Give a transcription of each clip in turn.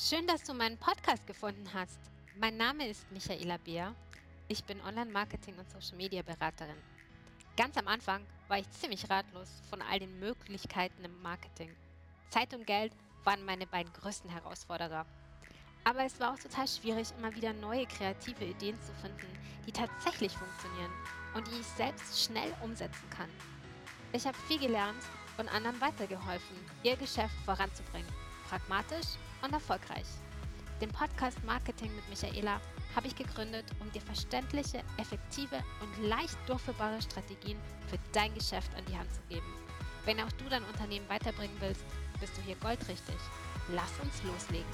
Schön, dass du meinen Podcast gefunden hast. Mein Name ist Michaela Beer. Ich bin Online-Marketing- und Social-Media-Beraterin. Ganz am Anfang war ich ziemlich ratlos von all den Möglichkeiten im Marketing. Zeit und Geld waren meine beiden größten Herausforderer. Aber es war auch total schwierig, immer wieder neue kreative Ideen zu finden, die tatsächlich funktionieren und die ich selbst schnell umsetzen kann. Ich habe viel gelernt und anderen weitergeholfen, ihr Geschäft voranzubringen. Pragmatisch und erfolgreich. Den Podcast Marketing mit Michaela habe ich gegründet, um dir verständliche, effektive und leicht durchführbare Strategien für dein Geschäft an die Hand zu geben. Wenn auch du dein Unternehmen weiterbringen willst, bist du hier goldrichtig. Lass uns loslegen.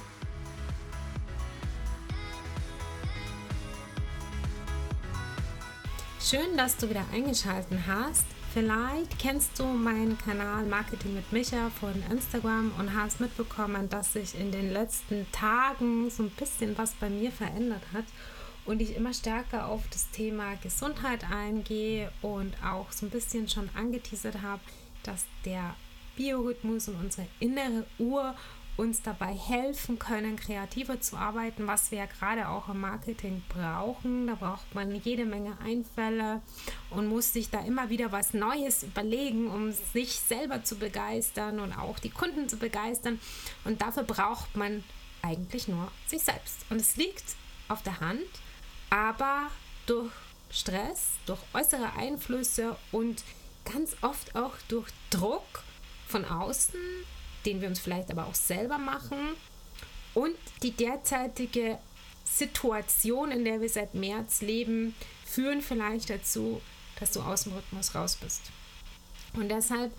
Schön, dass du wieder eingeschaltet hast. Vielleicht kennst du meinen Kanal Marketing mit Micha von Instagram und hast mitbekommen, dass sich in den letzten Tagen so ein bisschen was bei mir verändert hat und ich immer stärker auf das Thema Gesundheit eingehe und auch so ein bisschen schon angeteasert habe, dass der Biorhythmus und unsere innere Uhr uns dabei helfen können, kreativer zu arbeiten, was wir ja gerade auch im Marketing brauchen. Da braucht man jede Menge Einfälle und muss sich da immer wieder was Neues überlegen, um sich selber zu begeistern und auch die Kunden zu begeistern. Und dafür braucht man eigentlich nur sich selbst. Und es liegt auf der Hand, aber durch Stress, durch äußere Einflüsse und ganz oft auch durch Druck von außen den wir uns vielleicht aber auch selber machen und die derzeitige Situation, in der wir seit März leben, führen vielleicht dazu, dass du aus dem Rhythmus raus bist. Und deshalb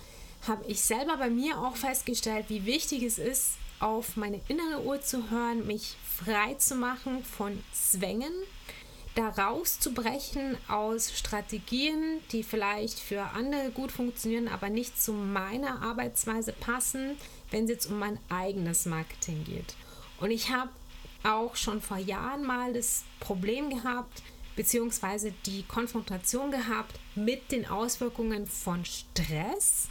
habe ich selber bei mir auch festgestellt, wie wichtig es ist, auf meine innere Uhr zu hören, mich frei zu machen von Zwängen, da rauszubrechen aus Strategien, die vielleicht für andere gut funktionieren, aber nicht zu meiner Arbeitsweise passen, wenn es jetzt um mein eigenes Marketing geht. Und ich habe auch schon vor Jahren mal das Problem gehabt, beziehungsweise die Konfrontation gehabt mit den Auswirkungen von Stress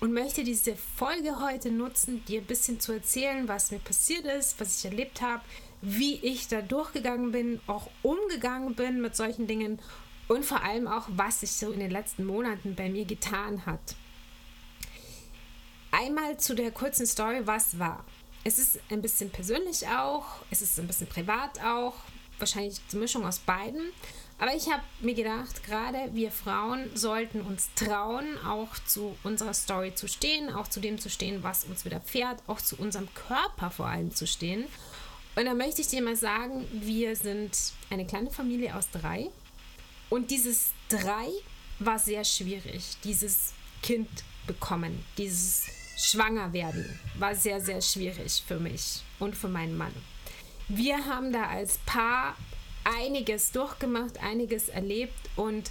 und möchte diese Folge heute nutzen, dir ein bisschen zu erzählen, was mir passiert ist, was ich erlebt habe, wie ich da durchgegangen bin, auch umgegangen bin mit solchen Dingen und vor allem auch, was sich so in den letzten Monaten bei mir getan hat. Einmal zu der kurzen Story, was war. Es ist ein bisschen persönlich auch, es ist ein bisschen privat auch, wahrscheinlich die Mischung aus beiden. Aber ich habe mir gedacht, gerade wir Frauen sollten uns trauen, auch zu unserer Story zu stehen, auch zu dem zu stehen, was uns widerfährt, auch zu unserem Körper vor allem zu stehen. Und da möchte ich dir mal sagen, wir sind eine kleine Familie aus drei. Und dieses drei war sehr schwierig. Dieses Kind bekommen, dieses schwanger werden war sehr, sehr schwierig für mich und für meinen Mann. Wir haben da als Paar einiges durchgemacht, einiges erlebt und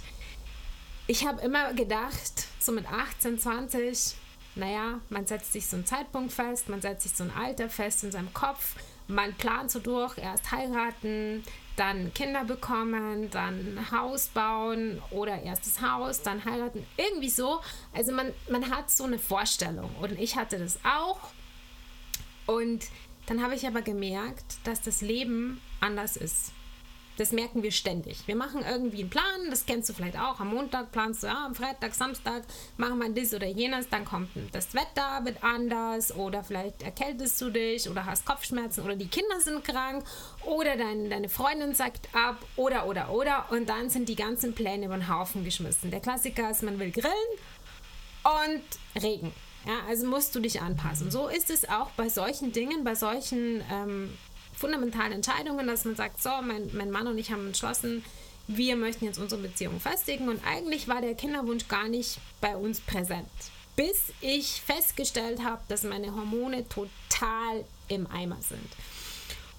ich habe immer gedacht, so mit 18, 20, naja, man setzt sich so einen Zeitpunkt fest, man setzt sich so ein Alter fest in seinem Kopf, man plant so durch, erst heiraten, dann Kinder bekommen, dann Haus bauen oder erstes Haus, dann heiraten, irgendwie so. Also man, man hat so eine Vorstellung und ich hatte das auch. Und dann habe ich aber gemerkt, dass das Leben anders ist. Das merken wir ständig. Wir machen irgendwie einen Plan, das kennst du vielleicht auch. Am Montag planst du, ja, am Freitag, Samstag machen wir das oder jenes, dann kommt das Wetter wird anders oder vielleicht erkältest du dich oder hast Kopfschmerzen oder die Kinder sind krank oder dein, deine Freundin sagt ab oder oder oder und dann sind die ganzen Pläne über den Haufen geschmissen. Der Klassiker ist, man will grillen und Regen. Ja, also musst du dich anpassen. So ist es auch bei solchen Dingen, bei solchen ähm, fundamentalen Entscheidungen, dass man sagt, so, mein, mein Mann und ich haben entschlossen, wir möchten jetzt unsere Beziehung festigen und eigentlich war der Kinderwunsch gar nicht bei uns präsent. Bis ich festgestellt habe, dass meine Hormone total im Eimer sind.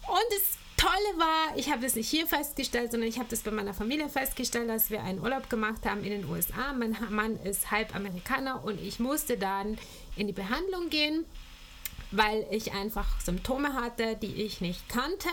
Und das Tolle war, ich habe das nicht hier festgestellt, sondern ich habe das bei meiner Familie festgestellt, dass wir einen Urlaub gemacht haben in den USA. Mein Mann ist halb Amerikaner und ich musste dann in die Behandlung gehen weil ich einfach Symptome hatte, die ich nicht kannte.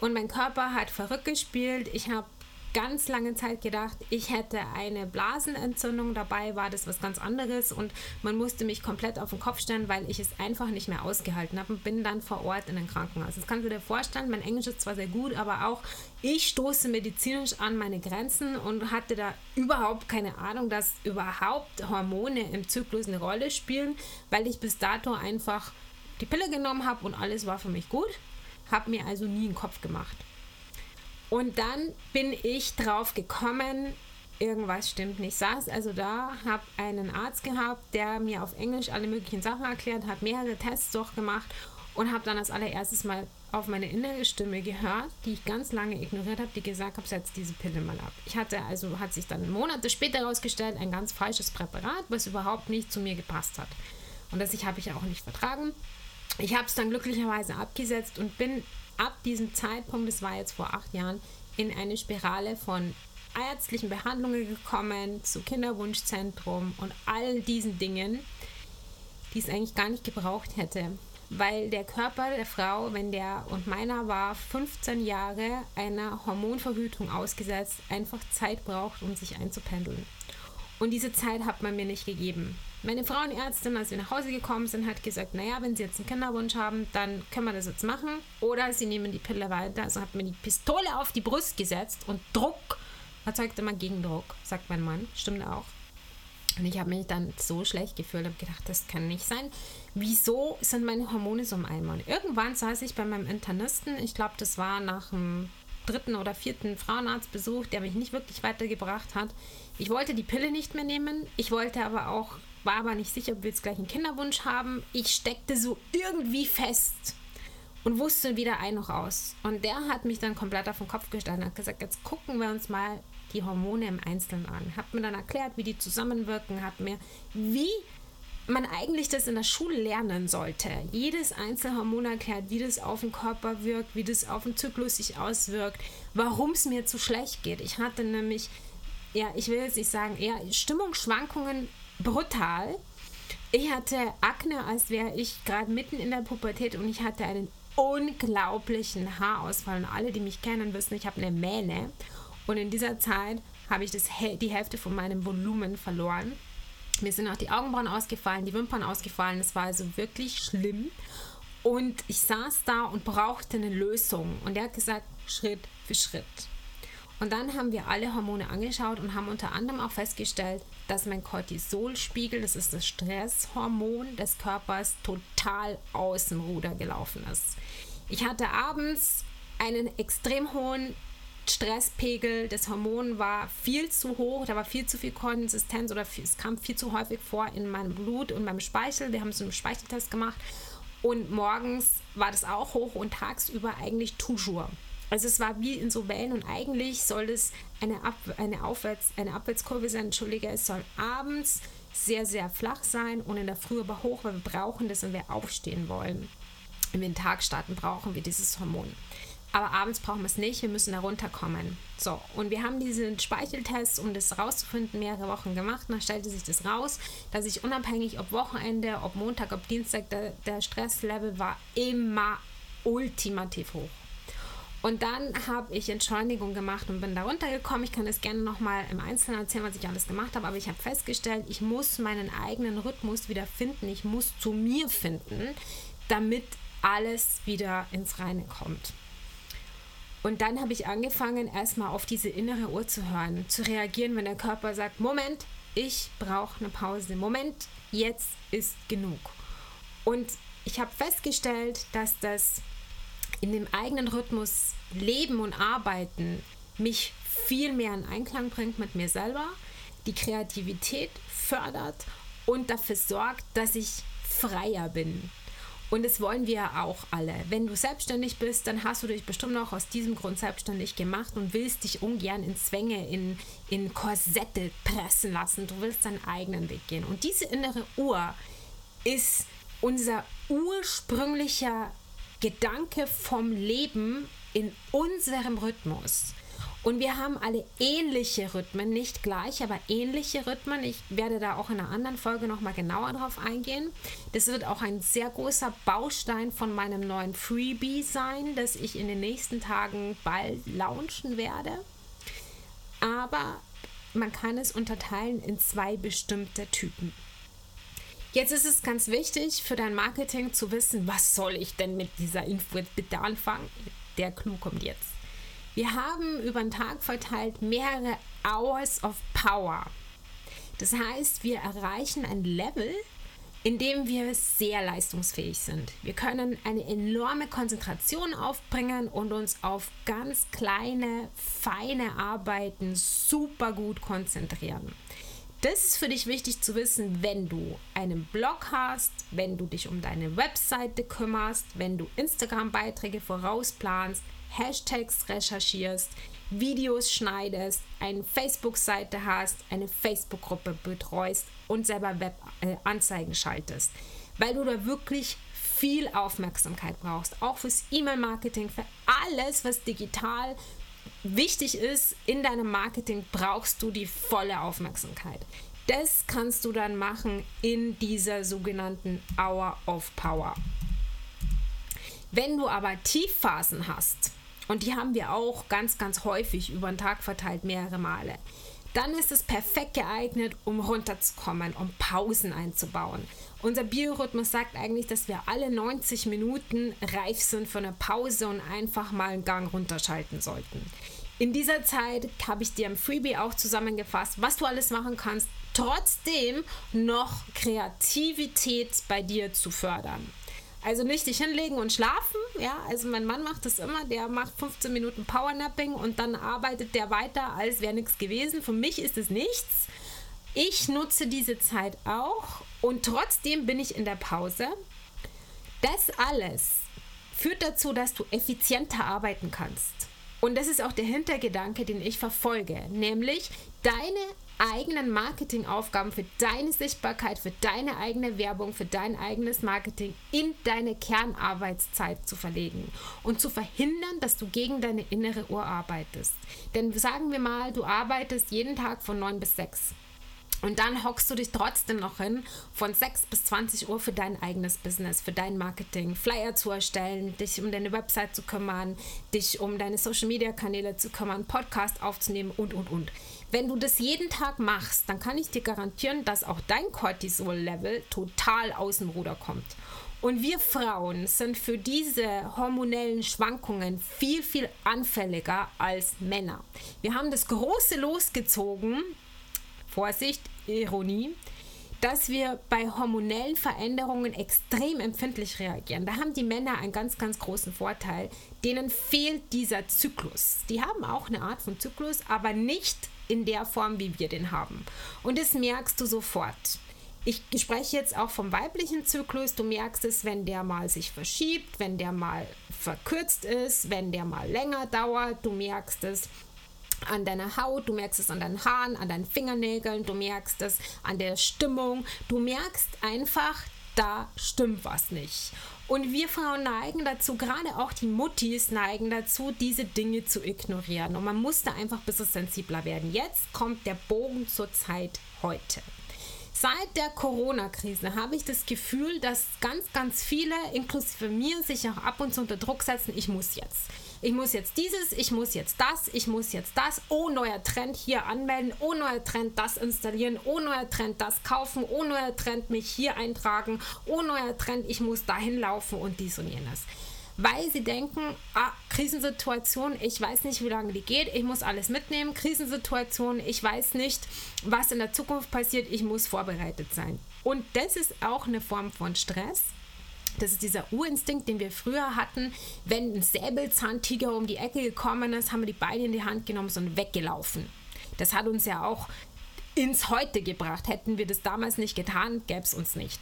Und mein Körper hat verrückt gespielt. Ich habe ganz lange Zeit gedacht, ich hätte eine Blasenentzündung. Dabei war das was ganz anderes und man musste mich komplett auf den Kopf stellen, weil ich es einfach nicht mehr ausgehalten habe und bin dann vor Ort in ein Krankenhaus. Das kannst du dir vorstellen. Mein Englisch ist zwar sehr gut, aber auch ich stoße medizinisch an meine Grenzen und hatte da überhaupt keine Ahnung, dass überhaupt Hormone im Zyklus eine Rolle spielen, weil ich bis dato einfach die Pille genommen habe und alles war für mich gut. Habe mir also nie einen Kopf gemacht. Und dann bin ich drauf gekommen, irgendwas stimmt nicht. Ich saß also da, habe einen Arzt gehabt, der mir auf Englisch alle möglichen Sachen erklärt hat, mehrere Tests durchgemacht und habe dann als allererstes mal auf meine innere Stimme gehört, die ich ganz lange ignoriert habe, die gesagt hat, setz diese Pille mal ab. Ich hatte also, hat sich dann Monate später herausgestellt, ein ganz falsches Präparat, was überhaupt nicht zu mir gepasst hat. Und das habe ich auch nicht vertragen. Ich habe es dann glücklicherweise abgesetzt und bin ab diesem Zeitpunkt, das war jetzt vor acht Jahren, in eine Spirale von ärztlichen Behandlungen gekommen, zu Kinderwunschzentrum und all diesen Dingen, die es eigentlich gar nicht gebraucht hätte. Weil der Körper der Frau, wenn der und meiner war 15 Jahre einer Hormonverhütung ausgesetzt, einfach Zeit braucht, um sich einzupendeln. Und diese Zeit hat man mir nicht gegeben. Meine Frauenärztin, als wir nach Hause gekommen sind, hat gesagt, naja, wenn Sie jetzt einen Kinderwunsch haben, dann können wir das jetzt machen. Oder Sie nehmen die Pille weiter. Also hat mir die Pistole auf die Brust gesetzt und Druck erzeugt immer Gegendruck, sagt mein Mann. Stimmt auch. Und ich habe mich dann so schlecht gefühlt, habe gedacht, das kann nicht sein. Wieso sind meine Hormone so im Eimer? Und irgendwann saß ich bei meinem Internisten, ich glaube, das war nach dem dritten oder vierten Frauenarztbesuch, der mich nicht wirklich weitergebracht hat. Ich wollte die Pille nicht mehr nehmen. Ich wollte aber auch war aber nicht sicher, ob wir jetzt gleich einen Kinderwunsch haben. Ich steckte so irgendwie fest und wusste weder ein noch aus. Und der hat mich dann komplett auf den Kopf gestellt und hat gesagt, jetzt gucken wir uns mal die Hormone im Einzelnen an. Hat mir dann erklärt, wie die zusammenwirken, hat mir, wie man eigentlich das in der Schule lernen sollte. Jedes Einzelhormon erklärt, wie das auf den Körper wirkt, wie das auf den Zyklus sich auswirkt, warum es mir zu schlecht geht. Ich hatte nämlich, ja, ich will jetzt nicht sagen, eher Stimmungsschwankungen brutal. Ich hatte Akne, als wäre ich gerade mitten in der Pubertät und ich hatte einen unglaublichen Haarausfall. Und alle, die mich kennen, wissen, ich habe eine Mähne. Und in dieser Zeit habe ich das, die Hälfte von meinem Volumen verloren. Mir sind auch die Augenbrauen ausgefallen, die Wimpern ausgefallen. Es war also wirklich schlimm. Und ich saß da und brauchte eine Lösung. Und er hat gesagt, Schritt für Schritt. Und dann haben wir alle Hormone angeschaut und haben unter anderem auch festgestellt, dass mein Cortisolspiegel, das ist das Stresshormon des Körpers, total aus dem Ruder gelaufen ist. Ich hatte abends einen extrem hohen Stresspegel, das Hormon war viel zu hoch, da war viel zu viel Konsistenz oder es kam viel zu häufig vor in meinem Blut und meinem Speichel. Wir haben so einen Speicheltest gemacht und morgens war das auch hoch und tagsüber eigentlich toujours. Also es war wie in so Wellen und eigentlich soll es eine, Ab eine, Aufwärts eine Abwärtskurve sein, entschuldige, es soll abends sehr, sehr flach sein und in der Früh aber hoch, weil wir brauchen das, wenn wir aufstehen wollen. Wenn wir den Tag starten, brauchen wir dieses Hormon. Aber abends brauchen wir es nicht, wir müssen da runterkommen. So, und wir haben diesen Speicheltest, um das rauszufinden, mehrere Wochen gemacht. Dann stellte sich das raus, dass ich unabhängig, ob Wochenende, ob Montag, ob Dienstag, der, der Stresslevel war immer ultimativ hoch. Und dann habe ich Entschleunigung gemacht und bin da runtergekommen. Ich kann es gerne nochmal im Einzelnen erzählen, was ich alles gemacht habe, aber ich habe festgestellt, ich muss meinen eigenen Rhythmus wieder finden. Ich muss zu mir finden, damit alles wieder ins Reine kommt. Und dann habe ich angefangen, erstmal auf diese innere Uhr zu hören, zu reagieren, wenn der Körper sagt, Moment, ich brauche eine Pause. Moment, jetzt ist genug. Und ich habe festgestellt, dass das in dem eigenen Rhythmus leben und arbeiten mich viel mehr in Einklang bringt mit mir selber, die Kreativität fördert und dafür sorgt, dass ich freier bin. Und das wollen wir auch alle. Wenn du selbstständig bist, dann hast du dich bestimmt auch aus diesem Grund selbstständig gemacht und willst dich ungern in Zwänge, in, in Korsette pressen lassen. Du willst deinen eigenen Weg gehen. Und diese innere Uhr ist unser ursprünglicher Gedanke vom Leben in unserem Rhythmus. Und wir haben alle ähnliche Rhythmen, nicht gleich, aber ähnliche Rhythmen. Ich werde da auch in einer anderen Folge nochmal genauer drauf eingehen. Das wird auch ein sehr großer Baustein von meinem neuen Freebie sein, das ich in den nächsten Tagen bald launchen werde. aber man kann es unterteilen in zwei bestimmte Typen. Jetzt ist es ganz wichtig für dein Marketing zu wissen, was soll ich denn mit dieser Info jetzt bitte anfangen? Der Clou kommt jetzt. Wir haben über den Tag verteilt mehrere Hours of Power. Das heißt, wir erreichen ein Level, in dem wir sehr leistungsfähig sind. Wir können eine enorme Konzentration aufbringen und uns auf ganz kleine, feine Arbeiten super gut konzentrieren. Das ist für dich wichtig zu wissen, wenn du einen Blog hast, wenn du dich um deine Webseite kümmerst, wenn du Instagram-Beiträge vorausplanst, Hashtags recherchierst, Videos schneidest, eine Facebook-Seite hast, eine Facebook-Gruppe betreust und selber Web-Anzeigen schaltest. Weil du da wirklich viel Aufmerksamkeit brauchst, auch fürs E-Mail-Marketing, für alles, was digital wichtig ist in deinem Marketing, brauchst du die volle Aufmerksamkeit. Das kannst du dann machen in dieser sogenannten Hour of Power. Wenn du aber Tiefphasen hast, und die haben wir auch ganz, ganz häufig über den Tag verteilt, mehrere Male. Dann ist es perfekt geeignet, um runterzukommen, um Pausen einzubauen. Unser Biorhythmus sagt eigentlich, dass wir alle 90 Minuten reif sind für eine Pause und einfach mal einen Gang runterschalten sollten. In dieser Zeit habe ich dir im Freebie auch zusammengefasst, was du alles machen kannst, trotzdem noch Kreativität bei dir zu fördern. Also nicht dich hinlegen und schlafen, ja. Also mein Mann macht das immer, der macht 15 Minuten Powernapping und dann arbeitet der weiter, als wäre nichts gewesen. Für mich ist es nichts. Ich nutze diese Zeit auch und trotzdem bin ich in der Pause. Das alles führt dazu, dass du effizienter arbeiten kannst. Und das ist auch der Hintergedanke, den ich verfolge, nämlich deine eigenen Marketingaufgaben für deine Sichtbarkeit, für deine eigene Werbung, für dein eigenes Marketing in deine Kernarbeitszeit zu verlegen und zu verhindern, dass du gegen deine innere Uhr arbeitest. Denn sagen wir mal, du arbeitest jeden Tag von 9 bis 6. Und dann hockst du dich trotzdem noch hin, von 6 bis 20 Uhr für dein eigenes Business, für dein Marketing, Flyer zu erstellen, dich um deine Website zu kümmern, dich um deine Social-Media-Kanäle zu kümmern, Podcast aufzunehmen und, und, und. Wenn du das jeden Tag machst, dann kann ich dir garantieren, dass auch dein Cortisol-Level total aus dem Ruder kommt. Und wir Frauen sind für diese hormonellen Schwankungen viel, viel anfälliger als Männer. Wir haben das große losgezogen Vorsicht, Ironie, dass wir bei hormonellen Veränderungen extrem empfindlich reagieren. Da haben die Männer einen ganz, ganz großen Vorteil. Denen fehlt dieser Zyklus. Die haben auch eine Art von Zyklus, aber nicht in der Form, wie wir den haben. Und das merkst du sofort. Ich spreche jetzt auch vom weiblichen Zyklus. Du merkst es, wenn der mal sich verschiebt, wenn der mal verkürzt ist, wenn der mal länger dauert. Du merkst es, an deiner Haut, du merkst es an deinen Haaren, an deinen Fingernägeln, du merkst es an der Stimmung. Du merkst einfach, da stimmt was nicht. Und wir Frauen neigen dazu, gerade auch die Muttis neigen dazu, diese Dinge zu ignorieren. Und man muss da einfach ein bisschen sensibler werden. Jetzt kommt der Bogen zur Zeit heute. Seit der Corona-Krise habe ich das Gefühl, dass ganz, ganz viele, inklusive mir, sich auch ab und zu unter Druck setzen, ich muss jetzt ich muss jetzt dieses, ich muss jetzt das, ich muss jetzt das, oh neuer Trend hier anmelden, oh neuer Trend das installieren, oh neuer Trend das kaufen, oh neuer Trend mich hier eintragen, oh neuer Trend ich muss dahin laufen und dies und jenes. Weil sie denken, ah, Krisensituation, ich weiß nicht, wie lange die geht, ich muss alles mitnehmen. Krisensituation, ich weiß nicht, was in der Zukunft passiert, ich muss vorbereitet sein. Und das ist auch eine Form von Stress das ist dieser Urinstinkt, den wir früher hatten. Wenn ein Säbelzahntiger um die Ecke gekommen ist, haben wir die Beine in die Hand genommen und weggelaufen. Das hat uns ja auch ins Heute gebracht. Hätten wir das damals nicht getan, gäbe es uns nicht.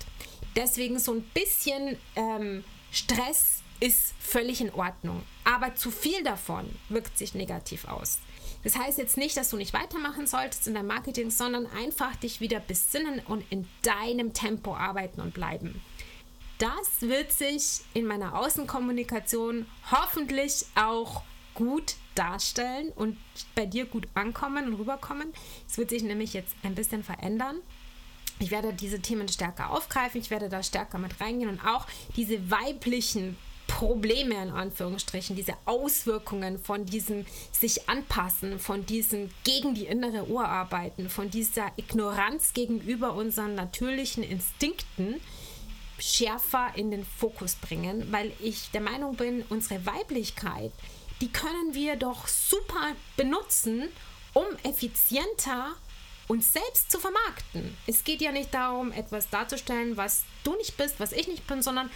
Deswegen so ein bisschen ähm, Stress ist völlig in Ordnung. Aber zu viel davon wirkt sich negativ aus. Das heißt jetzt nicht, dass du nicht weitermachen solltest in deinem Marketing, sondern einfach dich wieder besinnen und in deinem Tempo arbeiten und bleiben das wird sich in meiner Außenkommunikation hoffentlich auch gut darstellen und bei dir gut ankommen und rüberkommen. Es wird sich nämlich jetzt ein bisschen verändern. Ich werde diese Themen stärker aufgreifen, ich werde da stärker mit reingehen und auch diese weiblichen Probleme in Anführungsstrichen, diese Auswirkungen von diesem sich anpassen, von diesem gegen die innere Uhr arbeiten, von dieser Ignoranz gegenüber unseren natürlichen Instinkten schärfer in den Fokus bringen, weil ich der Meinung bin, unsere Weiblichkeit, die können wir doch super benutzen, um effizienter uns selbst zu vermarkten. Es geht ja nicht darum, etwas darzustellen, was du nicht bist, was ich nicht bin, sondern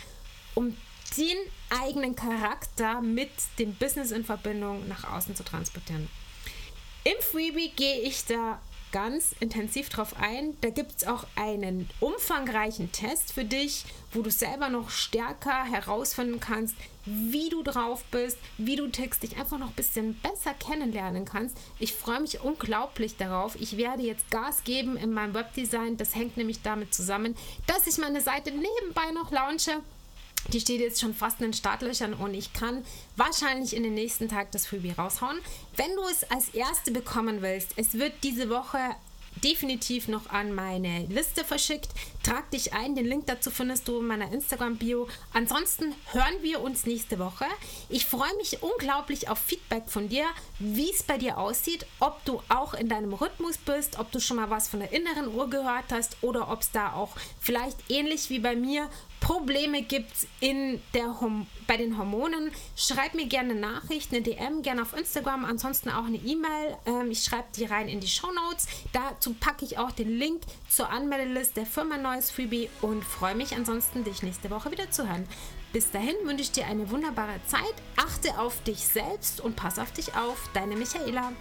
um den eigenen Charakter mit dem Business in Verbindung nach außen zu transportieren. Im Freebie gehe ich da ganz intensiv drauf ein. Da gibt es auch einen umfangreichen Test für dich, wo du selber noch stärker herausfinden kannst, wie du drauf bist, wie du tickst, dich einfach noch ein bisschen besser kennenlernen kannst. Ich freue mich unglaublich darauf. Ich werde jetzt Gas geben in meinem Webdesign. Das hängt nämlich damit zusammen, dass ich meine Seite nebenbei noch launche. Die steht jetzt schon fast in den Startlöchern und ich kann wahrscheinlich in den nächsten Tag das Freebie raushauen. Wenn du es als erste bekommen willst, es wird diese Woche definitiv noch an meine Liste verschickt. Trag dich ein, den Link dazu findest du in meiner Instagram-Bio. Ansonsten hören wir uns nächste Woche. Ich freue mich unglaublich auf Feedback von dir, wie es bei dir aussieht, ob du auch in deinem Rhythmus bist, ob du schon mal was von der inneren Uhr gehört hast oder ob es da auch vielleicht ähnlich wie bei mir Probleme gibt in der bei den Hormonen, schreib mir gerne eine Nachricht, eine DM, gerne auf Instagram, ansonsten auch eine E-Mail. Ähm, ich schreibe die rein in die Show Notes. Dazu packe ich auch den Link zur Anmeldeliste der Firma Neues Freebie und freue mich ansonsten, dich nächste Woche wieder zu hören. Bis dahin wünsche ich dir eine wunderbare Zeit. Achte auf dich selbst und pass auf dich auf. Deine Michaela.